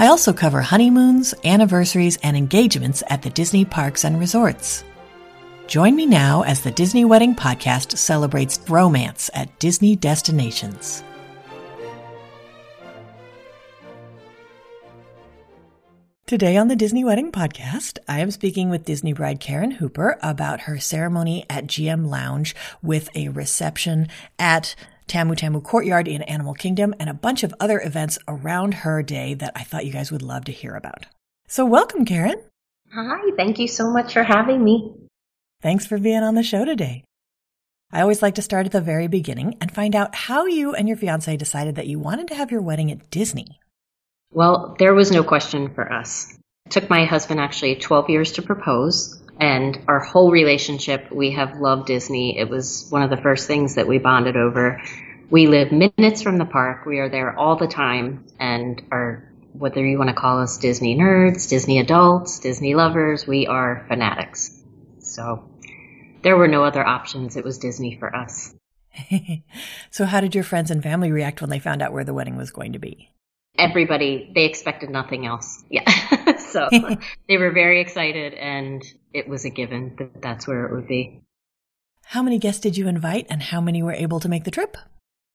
I also cover honeymoons, anniversaries, and engagements at the Disney parks and resorts. Join me now as the Disney Wedding Podcast celebrates romance at Disney destinations. Today on the Disney Wedding Podcast, I am speaking with Disney bride Karen Hooper about her ceremony at GM Lounge with a reception at Tamu Tamu Courtyard in Animal Kingdom, and a bunch of other events around her day that I thought you guys would love to hear about. So, welcome, Karen. Hi, thank you so much for having me. Thanks for being on the show today. I always like to start at the very beginning and find out how you and your fiance decided that you wanted to have your wedding at Disney. Well, there was no question for us. It took my husband actually 12 years to propose, and our whole relationship, we have loved Disney. It was one of the first things that we bonded over. We live minutes from the park. We are there all the time and are, whether you want to call us Disney nerds, Disney adults, Disney lovers, we are fanatics. So there were no other options. It was Disney for us. so how did your friends and family react when they found out where the wedding was going to be? Everybody, they expected nothing else. Yeah. so they were very excited and it was a given that that's where it would be. How many guests did you invite and how many were able to make the trip?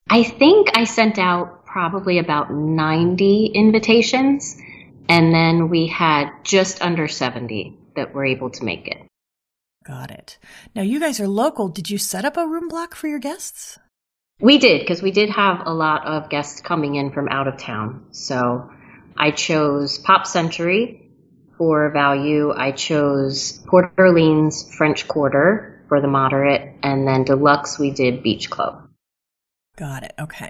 I think I sent out probably about 90 invitations and then we had just under 70 that were able to make it. Got it. Now you guys are local. Did you set up a room block for your guests? We did because we did have a lot of guests coming in from out of town. So I chose Pop Century for value, I chose Port Orleans French Quarter for the moderate, and then deluxe we did Beach Club. Got it. Okay.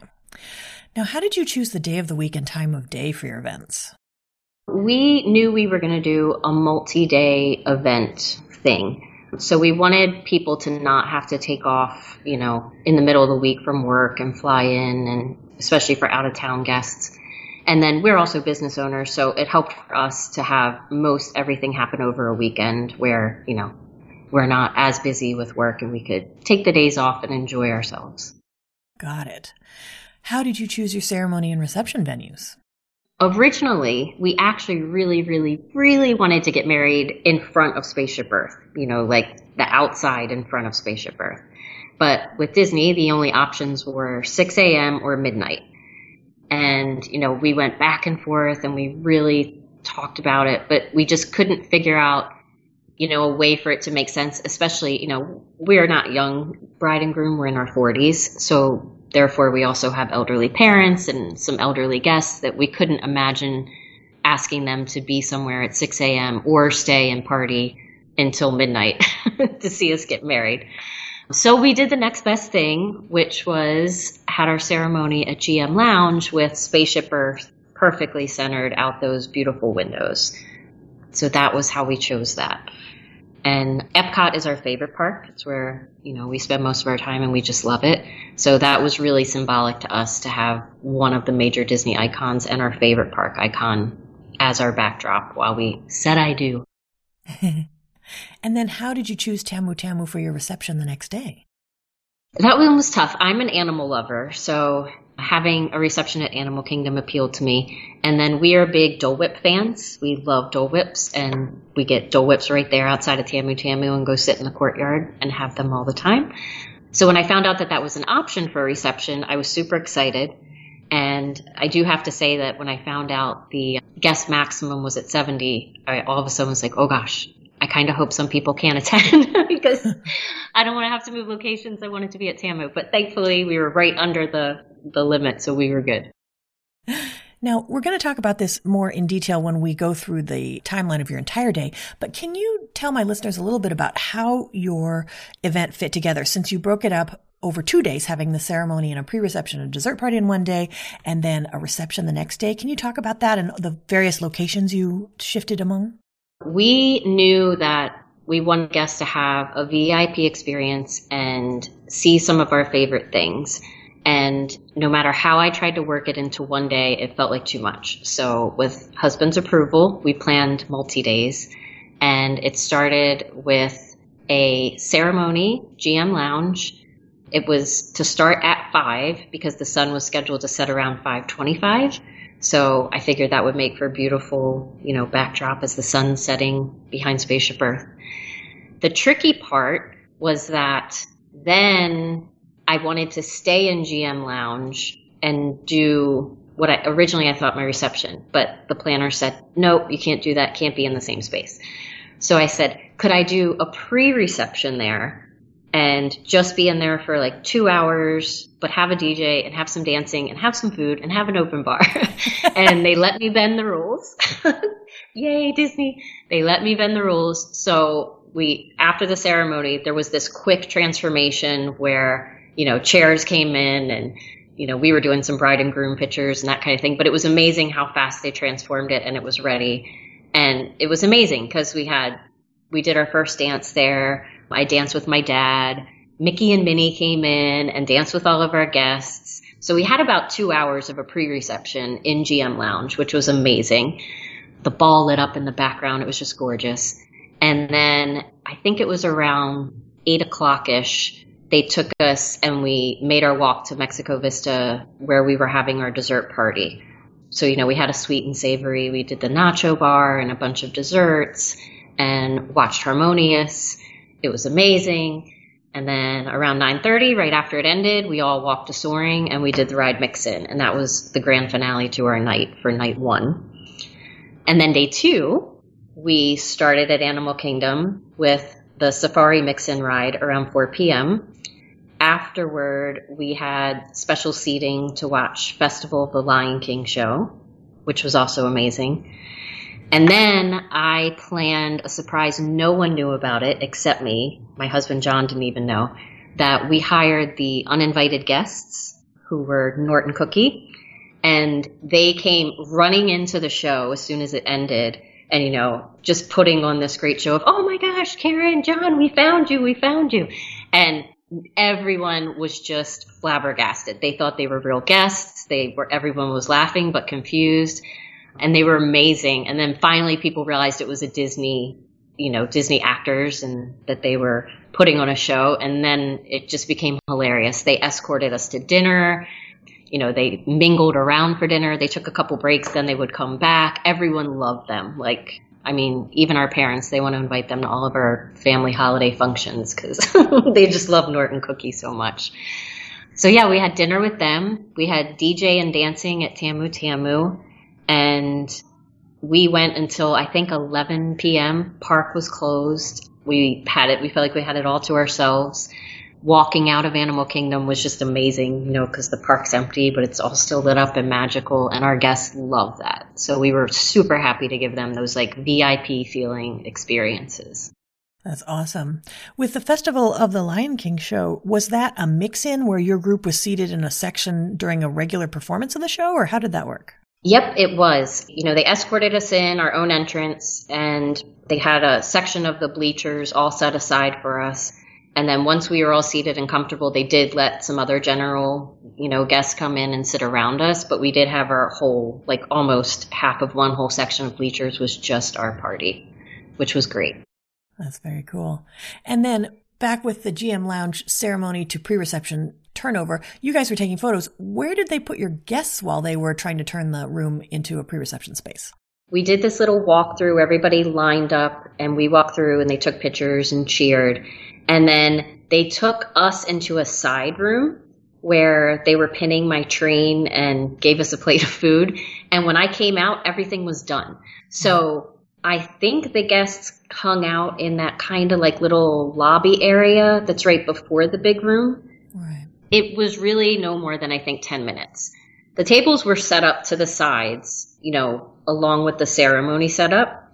Now, how did you choose the day of the week and time of day for your events? We knew we were going to do a multi day event thing. So we wanted people to not have to take off, you know, in the middle of the week from work and fly in, and especially for out of town guests. And then we're also business owners, so it helped for us to have most everything happen over a weekend where, you know, we're not as busy with work and we could take the days off and enjoy ourselves. Got it. How did you choose your ceremony and reception venues? Originally, we actually really, really, really wanted to get married in front of Spaceship Earth, you know, like the outside in front of Spaceship Earth. But with Disney, the only options were 6 a.m. or midnight. And, you know, we went back and forth and we really talked about it, but we just couldn't figure out, you know, a way for it to make sense, especially, you know, we're not young bride and groom, we're in our 40s. So therefore, we also have elderly parents and some elderly guests that we couldn't imagine asking them to be somewhere at 6 a.m. or stay and party until midnight to see us get married. So we did the next best thing, which was had our ceremony at GM Lounge with Spaceship Earth perfectly centered out those beautiful windows. So that was how we chose that. And Epcot is our favorite park. It's where, you know, we spend most of our time and we just love it. So that was really symbolic to us to have one of the major Disney icons and our favorite park icon as our backdrop while we said I do. And then how did you choose Tamu Tamu for your reception the next day? That one was tough. I'm an animal lover, so having a reception at Animal Kingdom appealed to me. And then we are big Dole Whip fans. We love Dole Whips, and we get Dole Whips right there outside of Tamu Tamu and go sit in the courtyard and have them all the time. So when I found out that that was an option for a reception, I was super excited. And I do have to say that when I found out the guest maximum was at 70, I all of a sudden was like, oh gosh, I kind of hope some people can't attend because I don't want to have to move locations. I wanted to be at TAMU, but thankfully we were right under the, the limit, so we were good. Now, we're going to talk about this more in detail when we go through the timeline of your entire day, but can you tell my listeners a little bit about how your event fit together since you broke it up over two days, having the ceremony and a pre-reception and a dessert party in one day, and then a reception the next day. Can you talk about that and the various locations you shifted among? We knew that we wanted guests to have a VIP experience and see some of our favorite things. And no matter how I tried to work it into one day, it felt like too much. So with husband's approval, we planned multi days and it started with a ceremony, GM lounge. It was to start at five because the sun was scheduled to set around 525. So I figured that would make for a beautiful, you know, backdrop as the sun setting behind Spaceship Earth. The tricky part was that then I wanted to stay in GM Lounge and do what I originally I thought my reception, but the planner said, nope, you can't do that, can't be in the same space. So I said, could I do a pre-reception there and just be in there for like two hours, but have a DJ and have some dancing and have some food and have an open bar. and they let me bend the rules. Yay, Disney. They let me bend the rules. So we, after the ceremony, there was this quick transformation where, you know, chairs came in and, you know, we were doing some bride and groom pictures and that kind of thing. But it was amazing how fast they transformed it and it was ready. And it was amazing because we had, we did our first dance there I danced with my dad. Mickey and Minnie came in and danced with all of our guests. So we had about two hours of a pre-reception in GM Lounge, which was amazing. The ball lit up in the background. It was just gorgeous. And then I think it was around eight o'clock ish. They took us and we made our walk to Mexico Vista where we were having our dessert party. So, you know, we had a sweet and savory. We did the nacho bar and a bunch of desserts and watched Harmonious. It was amazing. And then around 9:30, right after it ended, we all walked to Soarin' and we did the ride mix-in, and that was the grand finale to our night for night one. And then day two, we started at Animal Kingdom with the Safari mix-in ride around 4 p.m. Afterward, we had special seating to watch Festival of the Lion King show, which was also amazing. And then I planned a surprise. No one knew about it except me. My husband John didn't even know that we hired the uninvited guests who were Norton Cookie and they came running into the show as soon as it ended and you know just putting on this great show of oh my gosh karen john we found you we found you and everyone was just flabbergasted they thought they were real guests they were everyone was laughing but confused and they were amazing. And then finally people realized it was a Disney, you know, Disney actors and that they were putting on a show. And then it just became hilarious. They escorted us to dinner. You know, they mingled around for dinner. They took a couple breaks, then they would come back. Everyone loved them. Like, I mean, even our parents, they want to invite them to all of our family holiday functions because they just love Norton Cookie so much. So yeah, we had dinner with them. We had DJ and dancing at Tamu Tamu and we went until I think 11 p.m. Park was closed. We had it. We felt like we had it all to ourselves. Walking out of Animal Kingdom was just amazing, you know, because the park's empty, but it's all still lit up and magical, and our guests love that. So we were super happy to give them those like VIP feeling experiences. That's awesome. With the Festival of the Lion King show, was that a mix in where your group was seated in a section during a regular performance of the show, or how did that work? Yep, it was. You know, they escorted us in our own entrance and they had a section of the bleachers all set aside for us. And then once we were all seated and comfortable, they did let some other general, you know, guests come in and sit around us. But we did have our whole, like almost half of one whole section of bleachers was just our party, which was great. That's very cool. And then back with the GM Lounge ceremony to pre-reception turnover, you guys were taking photos. Where did they put your guests while they were trying to turn the room into a pre-reception space? We did this little walkthrough. Everybody lined up and we walked through and they took pictures and cheered. And then they took us into a side room where they were pinning my train and gave us a plate of food. And when I came out, everything was done. So I think the guests hung out in that kind of like little lobby area that's right before the big room. Right. It was really no more than I think 10 minutes. The tables were set up to the sides, you know, along with the ceremony setup.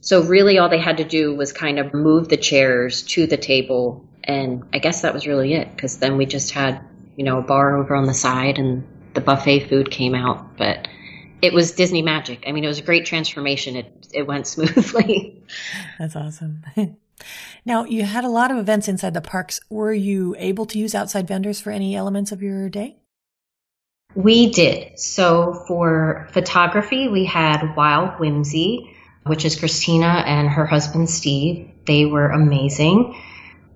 So really all they had to do was kind of move the chairs to the table. And I guess that was really it because then we just had you know, a bar over on the side and the buffet food came out. But it was Disney magic. I mean, it was a great transformation. It, it went smoothly. That's awesome. now, you had a lot of events inside the parks. Were you able to use outside vendors for any elements of your day? We did. So for photography, we had Wild Whimsy, which is Christina and her husband Steve. They were amazing.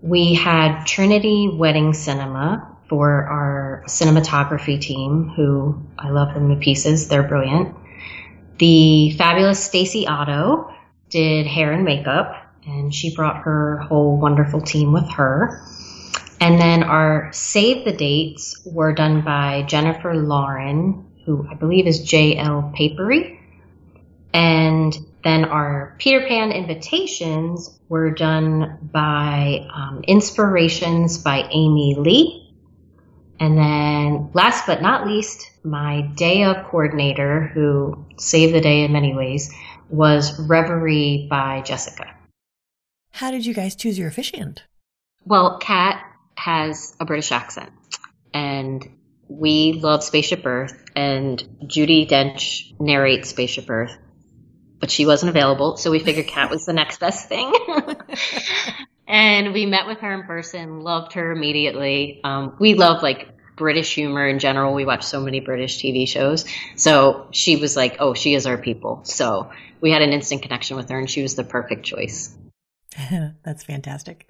We had Trinity Wedding Cinema, for our cinematography team, who I love them to pieces. They're brilliant. The fabulous Stacy Otto did hair and makeup, and she brought her whole wonderful team with her. And then our save the dates were done by Jennifer Lauren, who I believe is JL Papery. And then our Peter Pan invitations were done by um, Inspirations by Amy Lee. And then last but not least, my day of coordinator, who saved the day in many ways, was Reverie by Jessica. How did you guys choose your officiant? Well, Kat has a British accent, and we love Spaceship Earth, and Judi Dench narrates Spaceship Earth, but she wasn't available, so we figured Kat was the next best thing. and we met with her in person, loved her immediately. Um, we love like British humor in general. We watch so many British TV shows. So she was like, oh, she is our people. So we had an instant connection with her and she was the perfect choice. That's fantastic.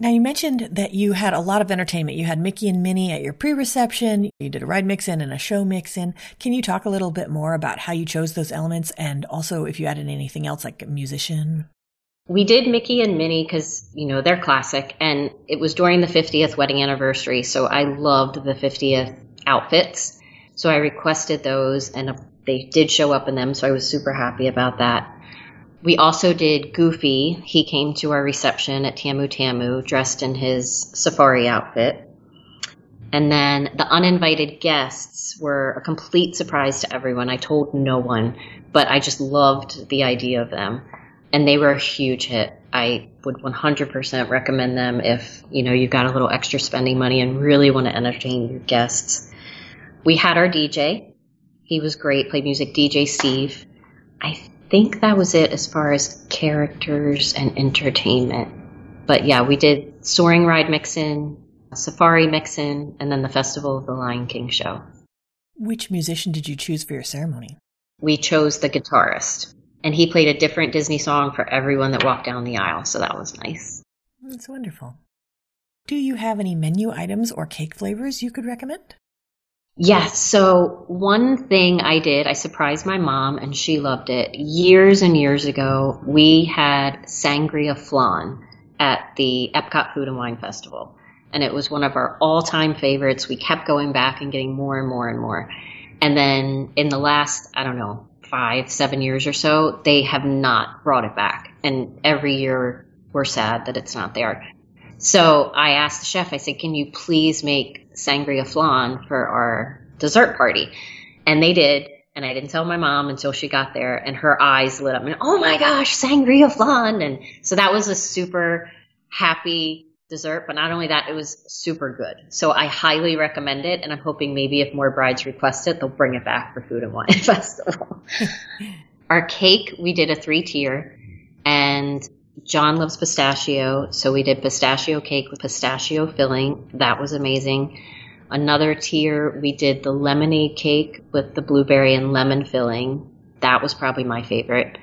Now, you mentioned that you had a lot of entertainment. You had Mickey and Minnie at your pre reception, you did a ride mix in and a show mix in. Can you talk a little bit more about how you chose those elements and also if you added anything else like a musician? we did Mickey and Minnie because, you know, they're classic. And it was during the 50th wedding anniversary. So I loved the 50th outfits. So I requested those and they did show up in them. So I was super happy about that. We also did Goofy. He came to our reception at Tamu Tamu dressed in his safari outfit. And then the uninvited guests were a complete surprise to everyone. I told no one, but I just loved the idea of them and they were a huge hit. I would 100% recommend them if, you know, you've got a little extra spending money and really want to entertain your guests. We had our DJ. He was great, played music, DJ Steve. I think that was it as far as characters and entertainment. But yeah, we did Soarin' Ride Mixin, Safari Mixin, and then the Festival of the Lion King show. Which musician did you choose for your ceremony? We chose the guitarist and he played a different Disney song for everyone that walked down the aisle. So that was nice. That's wonderful. Do you have any menu items or cake flavors you could recommend? Yes. So one thing I did, I surprised my mom and she loved it. Years and years ago, we had sangria flan at the Epcot Food and Wine Festival. And it was one of our all time favorites. We kept going back and getting more and more and more. And then in the last, I don't know, five, seven years or so, they have not brought it back. And every year we're sad that it's not there. So I asked the chef, I said, can you please make sangria flan for our dessert party? And they did. And I didn't tell my mom until she got there and her eyes lit up and, oh my gosh, sangria flan. And so that was a super happy dessert, but not only that, it was super good. So I highly recommend it, and I'm hoping maybe if more brides request it, they'll bring it back for Food and Wine Festival. Our cake, we did a three tier, and John loves pistachio, so we did pistachio cake with pistachio filling. That was amazing. Another tier, we did the lemonade cake with the blueberry and lemon filling. That was probably my favorite.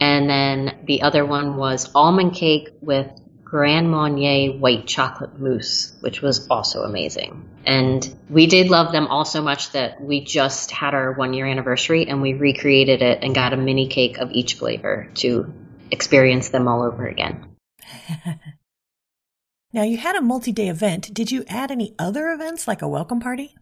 And then the other one was almond cake with Grand Marnier white chocolate mousse, which was also amazing. And we did love them all so much that we just had our one year anniversary and we recreated it and got a mini cake of each flavor to experience them all over again. Now, you had a multi day event. Did you add any other events like a welcome party?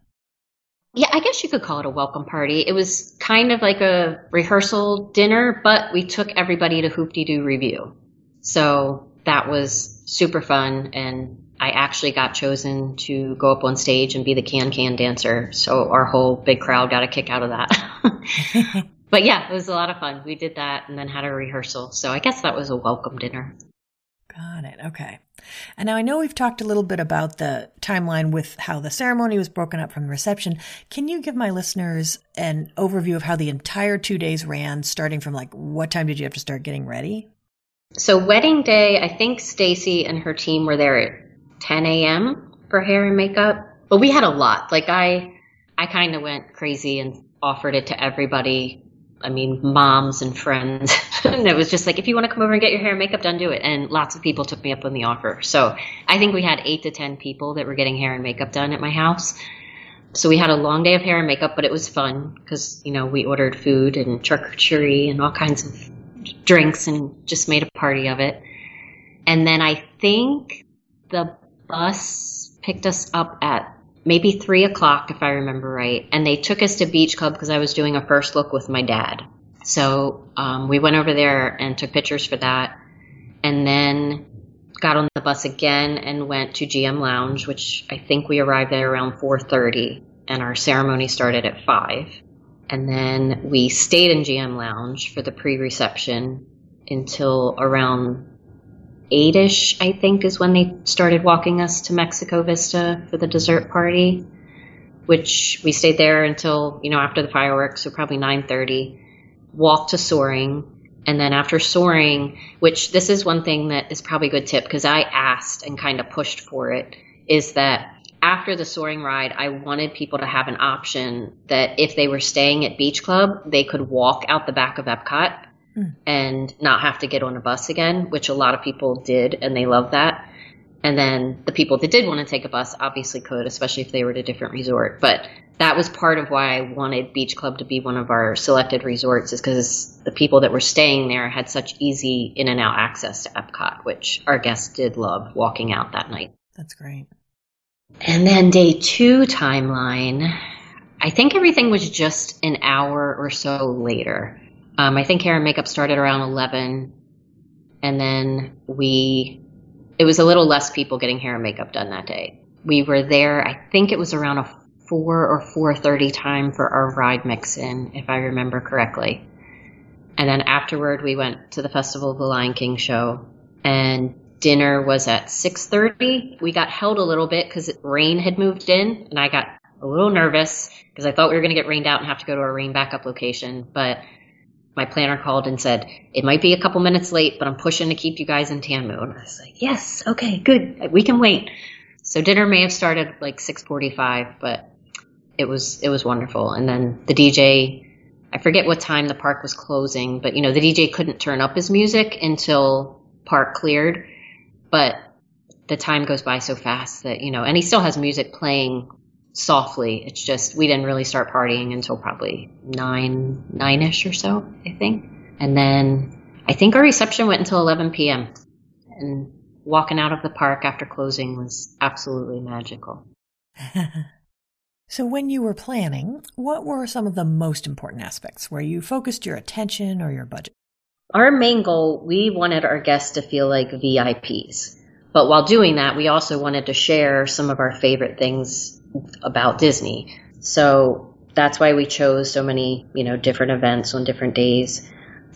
Yeah, I guess you could call it a welcome party. It was kind of like a rehearsal dinner, but we took everybody to Hoop-Dee-Doo Revue. So that was super fun. And I actually got chosen to go up on stage and be the can can dancer. So our whole big crowd got a kick out of that. but yeah, it was a lot of fun. We did that and then had a rehearsal. So I guess that was a welcome dinner. Got it. Okay. And now I know we've talked a little bit about the timeline with how the ceremony was broken up from the reception. Can you give my listeners an overview of how the entire two days ran, starting from like what time did you have to start getting ready? So wedding day, I think Stacy and her team were there at 10 a.m. for hair and makeup. But we had a lot. Like I, I kind of went crazy and offered it to everybody I mean, moms and friends. and it was just like, if you want to come over and get your hair and makeup done, do it. And lots of people took me up on the offer. So I think we had eight to 10 people that were getting hair and makeup done at my house. So we had a long day of hair and makeup, but it was fun because, you know, we ordered food and charcuterie and all kinds of drinks and just made a party of it. And then I think the bus picked us up at maybe three o'clock, if I remember right. And they took us to Beach Club because I was doing a first look with my dad. So um, we went over there and took pictures for that. And then got on the bus again and went to GM Lounge, which I think we arrived there around 4:30, and our ceremony started at five. And then we stayed in GM Lounge for the pre-reception until around eight ish, I think, is when they started walking us to Mexico Vista for the dessert party, which we stayed there until, you know, after the fireworks, so probably 9.30, walked to Soarin'. And then after Soarin', which this is one thing that is probably a good tip because I asked and kind of pushed for it, is that after the Soarin' ride, I wanted people to have an option that if they were staying at Beach Club, they could walk out the back of Epcot mm. and not have to get on a bus again, which a lot of people did, and they loved that. And then the people that did want to take a bus obviously could, especially if they were at a different resort. But that was part of why I wanted Beach Club to be one of our selected resorts, is because the people that were staying there had such easy in and out access to Epcot, which our guests did love walking out that night. That's great. And then day two timeline, I think everything was just an hour or so later. Um, I think hair and makeup started around 11. And then we, it was a little less people getting hair and makeup done that day. We were there, I think it was around a 4 or 4.30 time for our ride mix in, if I remember correctly. And then afterward, we went to the Festival of the Lion King show and dinner was at 6.30. We got held a little bit because rain had moved in and I got a little nervous because I thought we were going to get rained out and have to go to a rain backup location. But my planner called and said, it might be a couple minutes late, but I'm pushing to keep you guys in Tamu. I was like, yes, okay, good. We can wait. So dinner may have started like 645, but it was, it was wonderful. And then the DJ, I forget what time the park was closing, but you know, the DJ couldn't turn up his music until park cleared, but the time goes by so fast that, you know, and he still has music playing softly. It's just we didn't really start partying until probably nine nine ish or so, I think. And then I think our reception went until eleven PM. And walking out of the park after closing was absolutely magical. so when you were planning, what were some of the most important aspects where you focused your attention or your budget? Our main goal, we wanted our guests to feel like VIPs. But while doing that, we also wanted to share some of our favorite things about Disney. So that's why we chose so many, you know, different events on different days.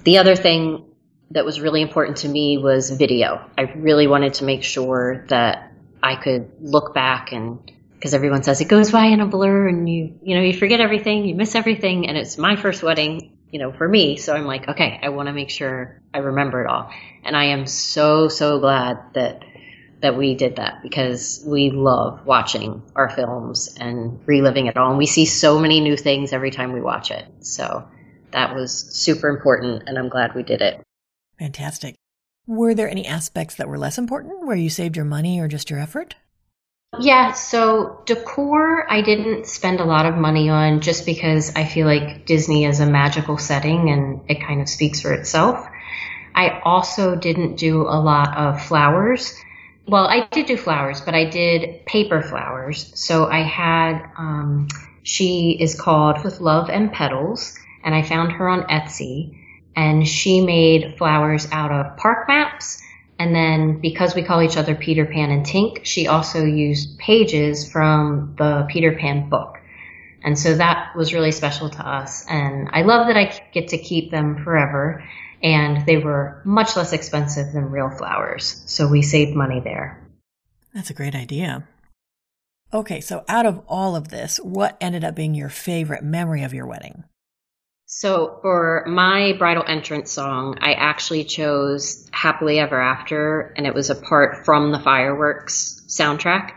The other thing that was really important to me was video. I really wanted to make sure that I could look back and because everyone says it goes by in a blur and you you know you forget everything, you miss everything and it's my first wedding, you know, for me, so I'm like, okay, I want to make sure I remember it all. And I am so so glad that that we did that because we love watching our films and reliving it all. And we see so many new things every time we watch it. So that was super important, and I'm glad we did it. Fantastic. Were there any aspects that were less important where you saved your money or just your effort? Yeah, so decor I didn't spend a lot of money on just because I feel like Disney is a magical setting and it kind of speaks for itself. I also didn't do a lot of flowers well, I did do flowers, but I did paper flowers. So I had, um, she is called With Love and Petals, and I found her on Etsy. And she made flowers out of park maps. And then because we call each other Peter Pan and Tink, she also used pages from the Peter Pan book. And so that was really special to us. And I love that I get to keep them forever. And they were much less expensive than real flowers. So we saved money there. That's a great idea. Okay, so out of all of this, what ended up being your favorite memory of your wedding? So for my bridal entrance song, I actually chose Happily Ever After, and it was a part from the fireworks soundtrack.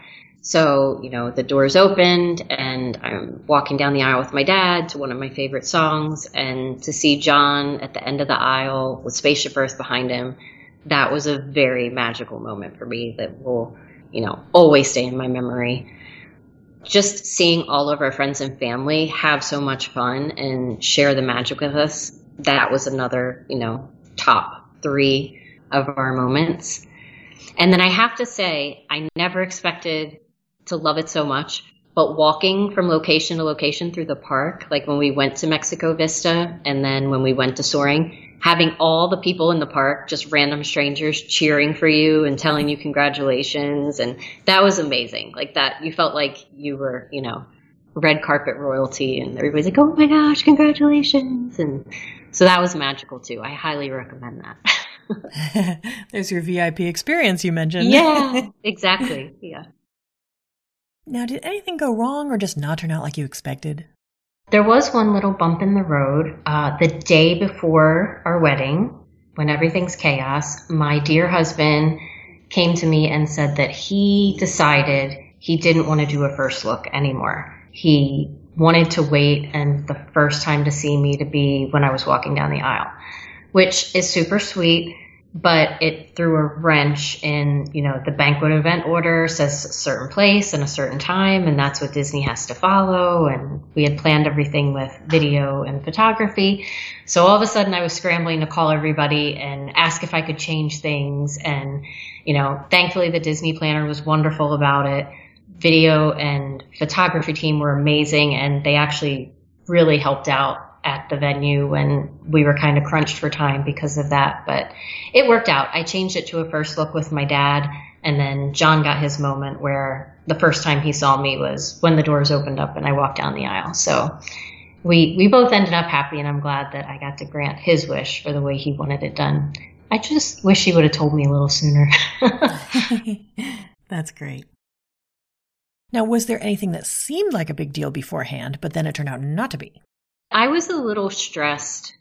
So, you know, the doors opened and I'm walking down the aisle with my dad to one of my favorite songs and to see John at the end of the aisle with Spaceship Earth behind him, that was a very magical moment for me that will, you know, always stay in my memory. Just seeing all of our friends and family have so much fun and share the magic with us, that was another, you know, top three of our moments. And then I have to say, I never expected to love it so much. But walking from location to location through the park, like when we went to Mexico Vista and then when we went to Soarin', having all the people in the park, just random strangers cheering for you and telling you congratulations. And that was amazing. Like that, you felt like you were, you know, red carpet royalty and everybody's like, oh my gosh, congratulations. And so that was magical too. I highly recommend that. There's your VIP experience you mentioned. Yeah, exactly. Yeah. Now, did anything go wrong or just not turn out like you expected? There was one little bump in the road uh, the day before our wedding, when everything's chaos. My dear husband came to me and said that he decided he didn't want to do a first look anymore. He wanted to wait and the first time to see me to be when I was walking down the aisle, which is super sweet but it threw a wrench in, you know, the banquet event order says a certain place and a certain time, and that's what Disney has to follow. And we had planned everything with video and photography. So all of a sudden I was scrambling to call everybody and ask if I could change things. And, you know, thankfully the Disney planner was wonderful about it. Video and photography team were amazing and they actually really helped out at the venue when we were kind of crunched for time because of that. But it worked out. I changed it to a first look with my dad, and then John got his moment where the first time he saw me was when the doors opened up and I walked down the aisle. So we we both ended up happy, and I'm glad that I got to grant his wish for the way he wanted it done. I just wish he would have told me a little sooner. That's great. Now, was there anything that seemed like a big deal beforehand, but then it turned out not to be? I was a little stressed,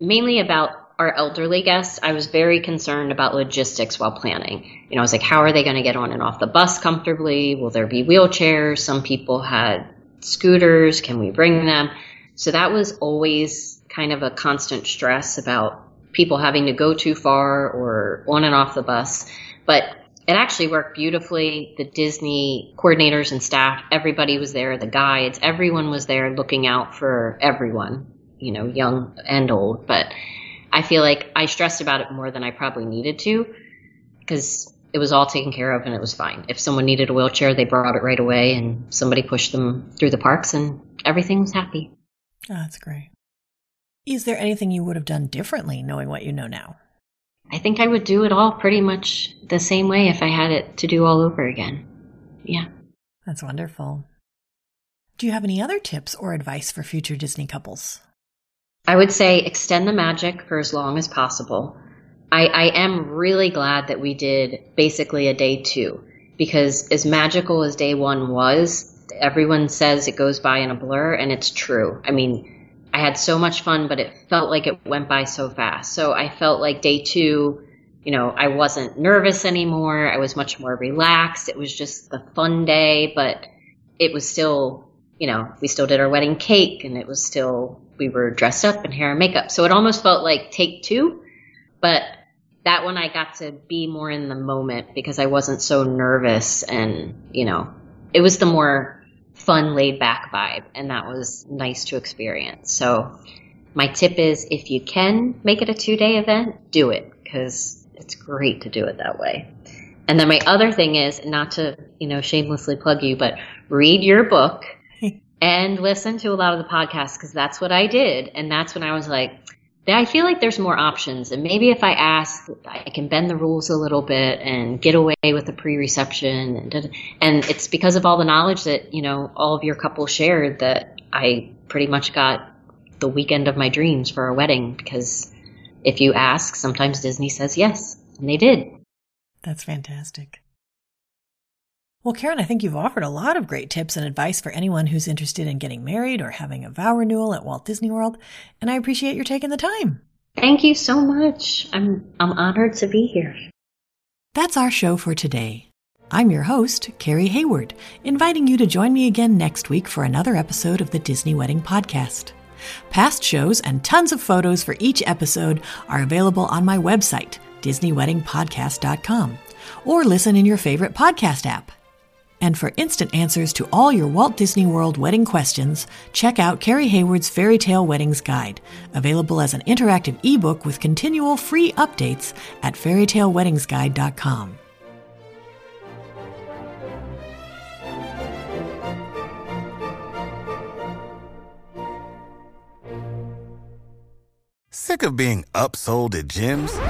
mainly about our elderly guests. I was very concerned about logistics while planning. You know, I was like, how are they going to get on and off the bus comfortably? Will there be wheelchairs? Some people had scooters. Can we bring them? So that was always kind of a constant stress about people having to go too far or on and off the bus. But it actually worked beautifully. The Disney coordinators and staff, everybody was there, the guides, everyone was there looking out for everyone, you know, young and old. But I feel like I stressed about it more than I probably needed to because it was all taken care of and it was fine. If someone needed a wheelchair, they brought it right away and somebody pushed them through the parks and everything was happy. Oh, that's great. Is there anything you would have done differently knowing what you know now? I think I would do it all pretty much the same way if I had it to do all over again. Yeah. That's wonderful. Do you have any other tips or advice for future Disney couples? I would say extend the magic for as long as possible. I, I am really glad that we did basically a day two because as magical as day one was, everyone says it goes by in a blur and it's true. I mean, I had so much fun, but it felt like it went by so fast. So I felt like day two, you know, I wasn't nervous anymore. I was much more relaxed. It was just a fun day, but it was still, you know, we still did our wedding cake and it was still, we were dressed up in hair and makeup. So it almost felt like take two, but that one I got to be more in the moment because I wasn't so nervous and, you know, it was the more fun, laid back vibe, and that was nice to experience. So, my tip is if you can make it a two day event, do it because it's great to do it that way. And then my other thing is not to, you know, shamelessly plug you, but read your book and listen to a lot of the podcasts because that's what I did. And that's when I was like, I feel like there's more options. And maybe if I ask, I can bend the rules a little bit and get away with the pre-reception. And, and it's because of all the knowledge that, you know, all of your couples shared that I pretty much got the weekend of my dreams for a wedding because if you ask, sometimes Disney says yes. And they did. That's fantastic. Well, Karen, I think you've offered a lot of great tips and advice for anyone who's interested in getting married or having a vow renewal at Walt Disney World, and I appreciate your taking the time. Thank you so much. I'm I'm honored to be here. That's our show for today. I'm your host, Carrie Hayward, inviting you to join me again next week for another episode of the Disney Wedding Podcast. Past shows and tons of photos for each episode are available on my website, DisneyWeddingPodcast.com, or listen in your favorite podcast app. And for instant answers to all your Walt Disney World wedding questions, check out Carrie Hayward's Fairy Tale Weddings Guide, available as an interactive ebook with continual free updates at fairytaleweddingsguide.com. Sick of being upsold at gyms?